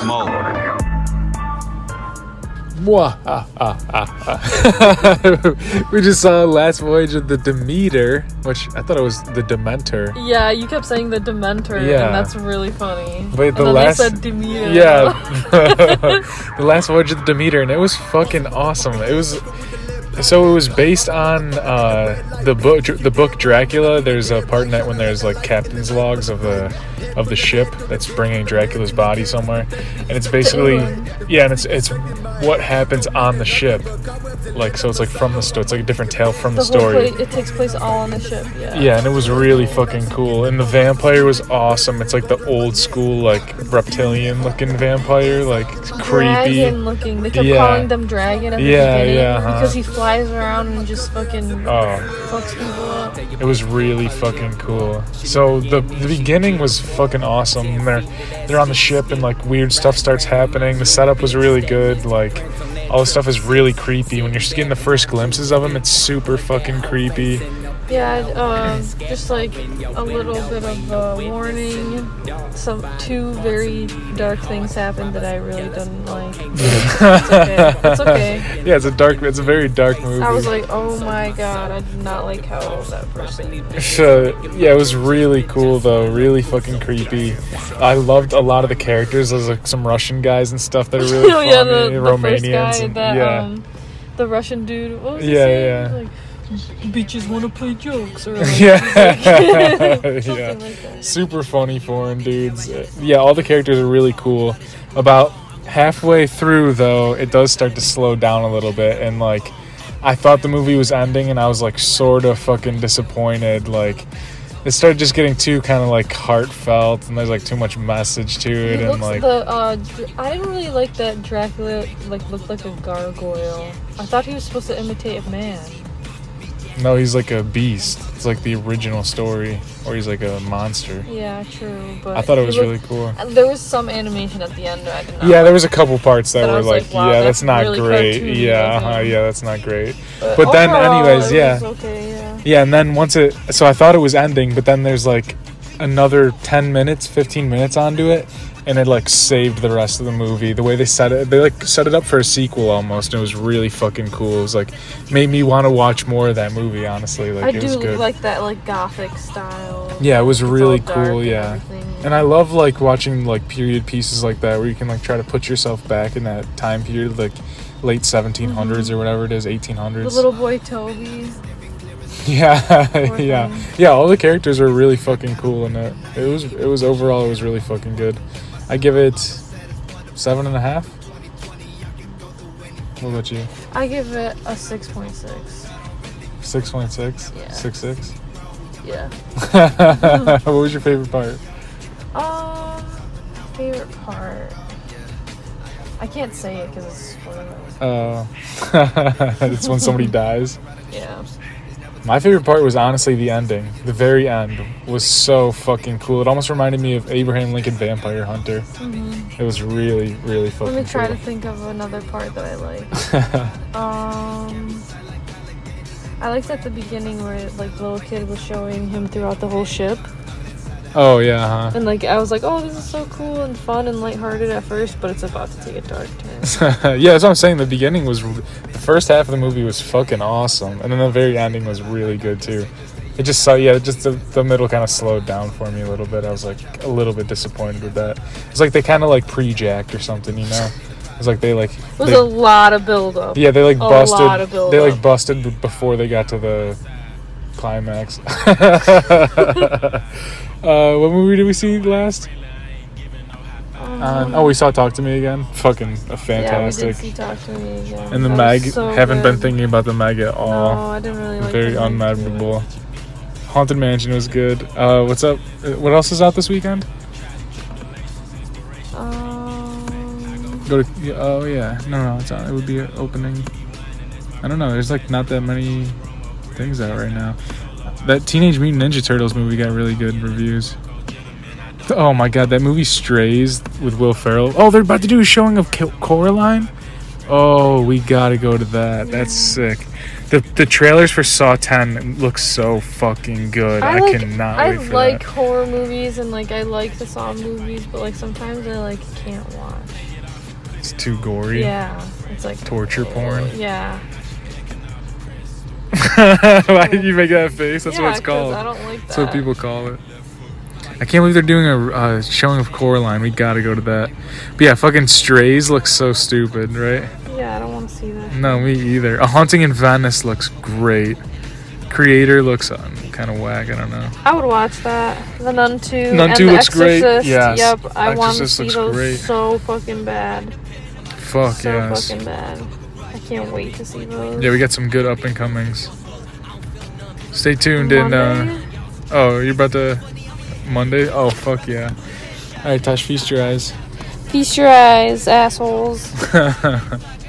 smoke. Mwah, we just saw Last Voyage of the Demeter, which I thought it was the Dementor. Yeah, you kept saying the Dementor, Yeah. and that's really funny. Wait, and the then last- they said Demeter. Yeah, the Last Voyage of the Demeter, and it was fucking awesome. It was so it was based on uh, the book, the book Dracula. There's a part in that when there's like captain's logs of the of the ship that's bringing Dracula's body somewhere, and it's basically yeah, and it's it's what happens on the ship. Like so, it's like from the story. It's like a different tale from the, the story. play, it takes place all on the ship. Yeah. Yeah, and it was really fucking cool. And the vampire was awesome. It's like the old school, like reptilian looking vampire, like creepy. Dragon looking. They kept Yeah. calling them dragon at the Yeah, beginning yeah, uh-huh. because he flies around and just fucking Oh, fucks people up. it was really fucking cool. So the the beginning was fucking awesome. They're they're on the ship and like weird stuff starts happening. The setup was really good. Like all the stuff is really creepy. When you're just getting the first glimpses of them, it's super fucking creepy. Yeah, um, just like a little bit of a warning. Some two very dark things happened that I really didn't like. It's okay. It's okay. Yeah, it's a dark. It's a very dark movie. I was like, oh my god, I did not like how that person. So, yeah, it was really cool though. Really fucking creepy. I loved a lot of the characters. There's like some Russian guys and stuff that are really funny. yeah, the, the first Romanians. that yeah. um, the Russian dude. What was he Yeah, yeah. Like, bitches want to play jokes or like, yeah. something yeah. like. Super funny foreign dudes. Yeah, all the characters are really cool. About halfway through though, it does start to slow down a little bit and like I thought the movie was ending and I was like sort of fucking disappointed like it started just getting too kind of like heartfelt and there's like too much message to it He and looks like the uh, I didn't really like that Dracula like looked like a gargoyle. I thought he was supposed to imitate a man. No, he's like a beast. It's like the original story, or he's like a monster. Yeah, true. But I thought it was looked- really cool. uh, There was some animation at the end. I did not. Yeah, there was a couple parts that I were like, like, wow, yeah, that's that's not really great. Yeah, looking. uh, yeah, that's not great. But, but then anyways, it yeah. was okay, yeah. Yeah, and then once it, so I thought it was ending, but then there's like another 10 minutes, 15 minutes onto it, and it like saved the rest of the movie. The way they set it, they like set it up for a sequel almost, and it was really fucking cool. It was like, made me want to watch more of that movie, honestly. Like, I it was do good. like that like gothic style. Yeah, it was It's really cool, and yeah. everything. And I love like watching like period pieces like that where you can like try to put yourself back in that time period, like late 1700s or whatever it is, 1800s. Mm-hmm. the little boy Toby. yeah, yeah, yeah. All the characters were really fucking cool, and it it was it was overall it was really fucking good. I give it seven and a half. What about you? I give it a six point six. Six point six. Yeah. Six six. Yeah. what was your favorite part? Um, favorite part. I can't say it because it's spoilers. Uh, it's when somebody dies. Yeah. My favorite part was honestly the ending. The very end was so fucking cool. It almost reminded me of Abraham Lincoln Vampire Hunter. It was really, really fucking Let me try cool. to think of another part that I like. Um, I liked at the beginning where like the little kid was showing him throughout the whole ship, oh yeah, huh? and like I was like, oh, this is so cool and fun and lighthearted at first, but it's about to take a dark turn. yeah, that's what I'm saying. The beginning was the first half of the movie was fucking awesome, and then the very ending was really good too. It just saw, yeah, just the, the middle kind of slowed down for me a little bit. I was like a little bit disappointed with that. It's like they kind of like pre-jacked or something, you know? It's like they like It was they- a lot of build up. yeah, they like a busted. lot of build they like busted before they got to the climax. uh, what movie did we see last? Uh, oh, we saw Talk to Me again. Fucking fantastic. Yeah, we did see Talk to Me again. And the That was so haven't been thinking about the Meg at all. No, I didn't really like Very unmemorable. Haunted Mansion was good. Uh, what's up? Uh, What else is out this weekend? Um, Go to. Oh yeah, no, no, it's on. It would be opening. I don't know. There's like not that many things out right now. That Teenage Mutant Ninja Turtles movie got really good reviews. Oh my god, that movie Strays with Will Ferrell. Oh, they're about to do a showing of Coraline. Oh, we gotta go to that. That's sick. The the trailers for Saw 10 look so fucking good. I, like, cannot I wait for like that. horror movies and like I like the Saw movies, but like sometimes I like can't watch. It's too gory. Yeah, it's like Torture porn. Yeah. Why did you make that face? That's yeah, what it's called. I don't like that. That's what people call it. I can't believe they're doing a uh, showing of Coraline. We gotta go to that. But yeah, fucking Strays looks so stupid, right? Yeah, I don't want to see that. No, me either. A Haunting in Venice looks great. Creator looks um, kind of whack. I don't know. I would watch that. The Nun 2. Nun 2 the looks great. Exorcist. Yes. Yep, I want to see those great. so fucking bad. Fuck so yes. fucking bad. Can't wait to see those. Yeah, we got some good up and comings. Stay tuned in. Uh, oh, you're about to Monday? Oh fuck yeah! All right, Tosh, feast your eyes. Feast your eyes, assholes.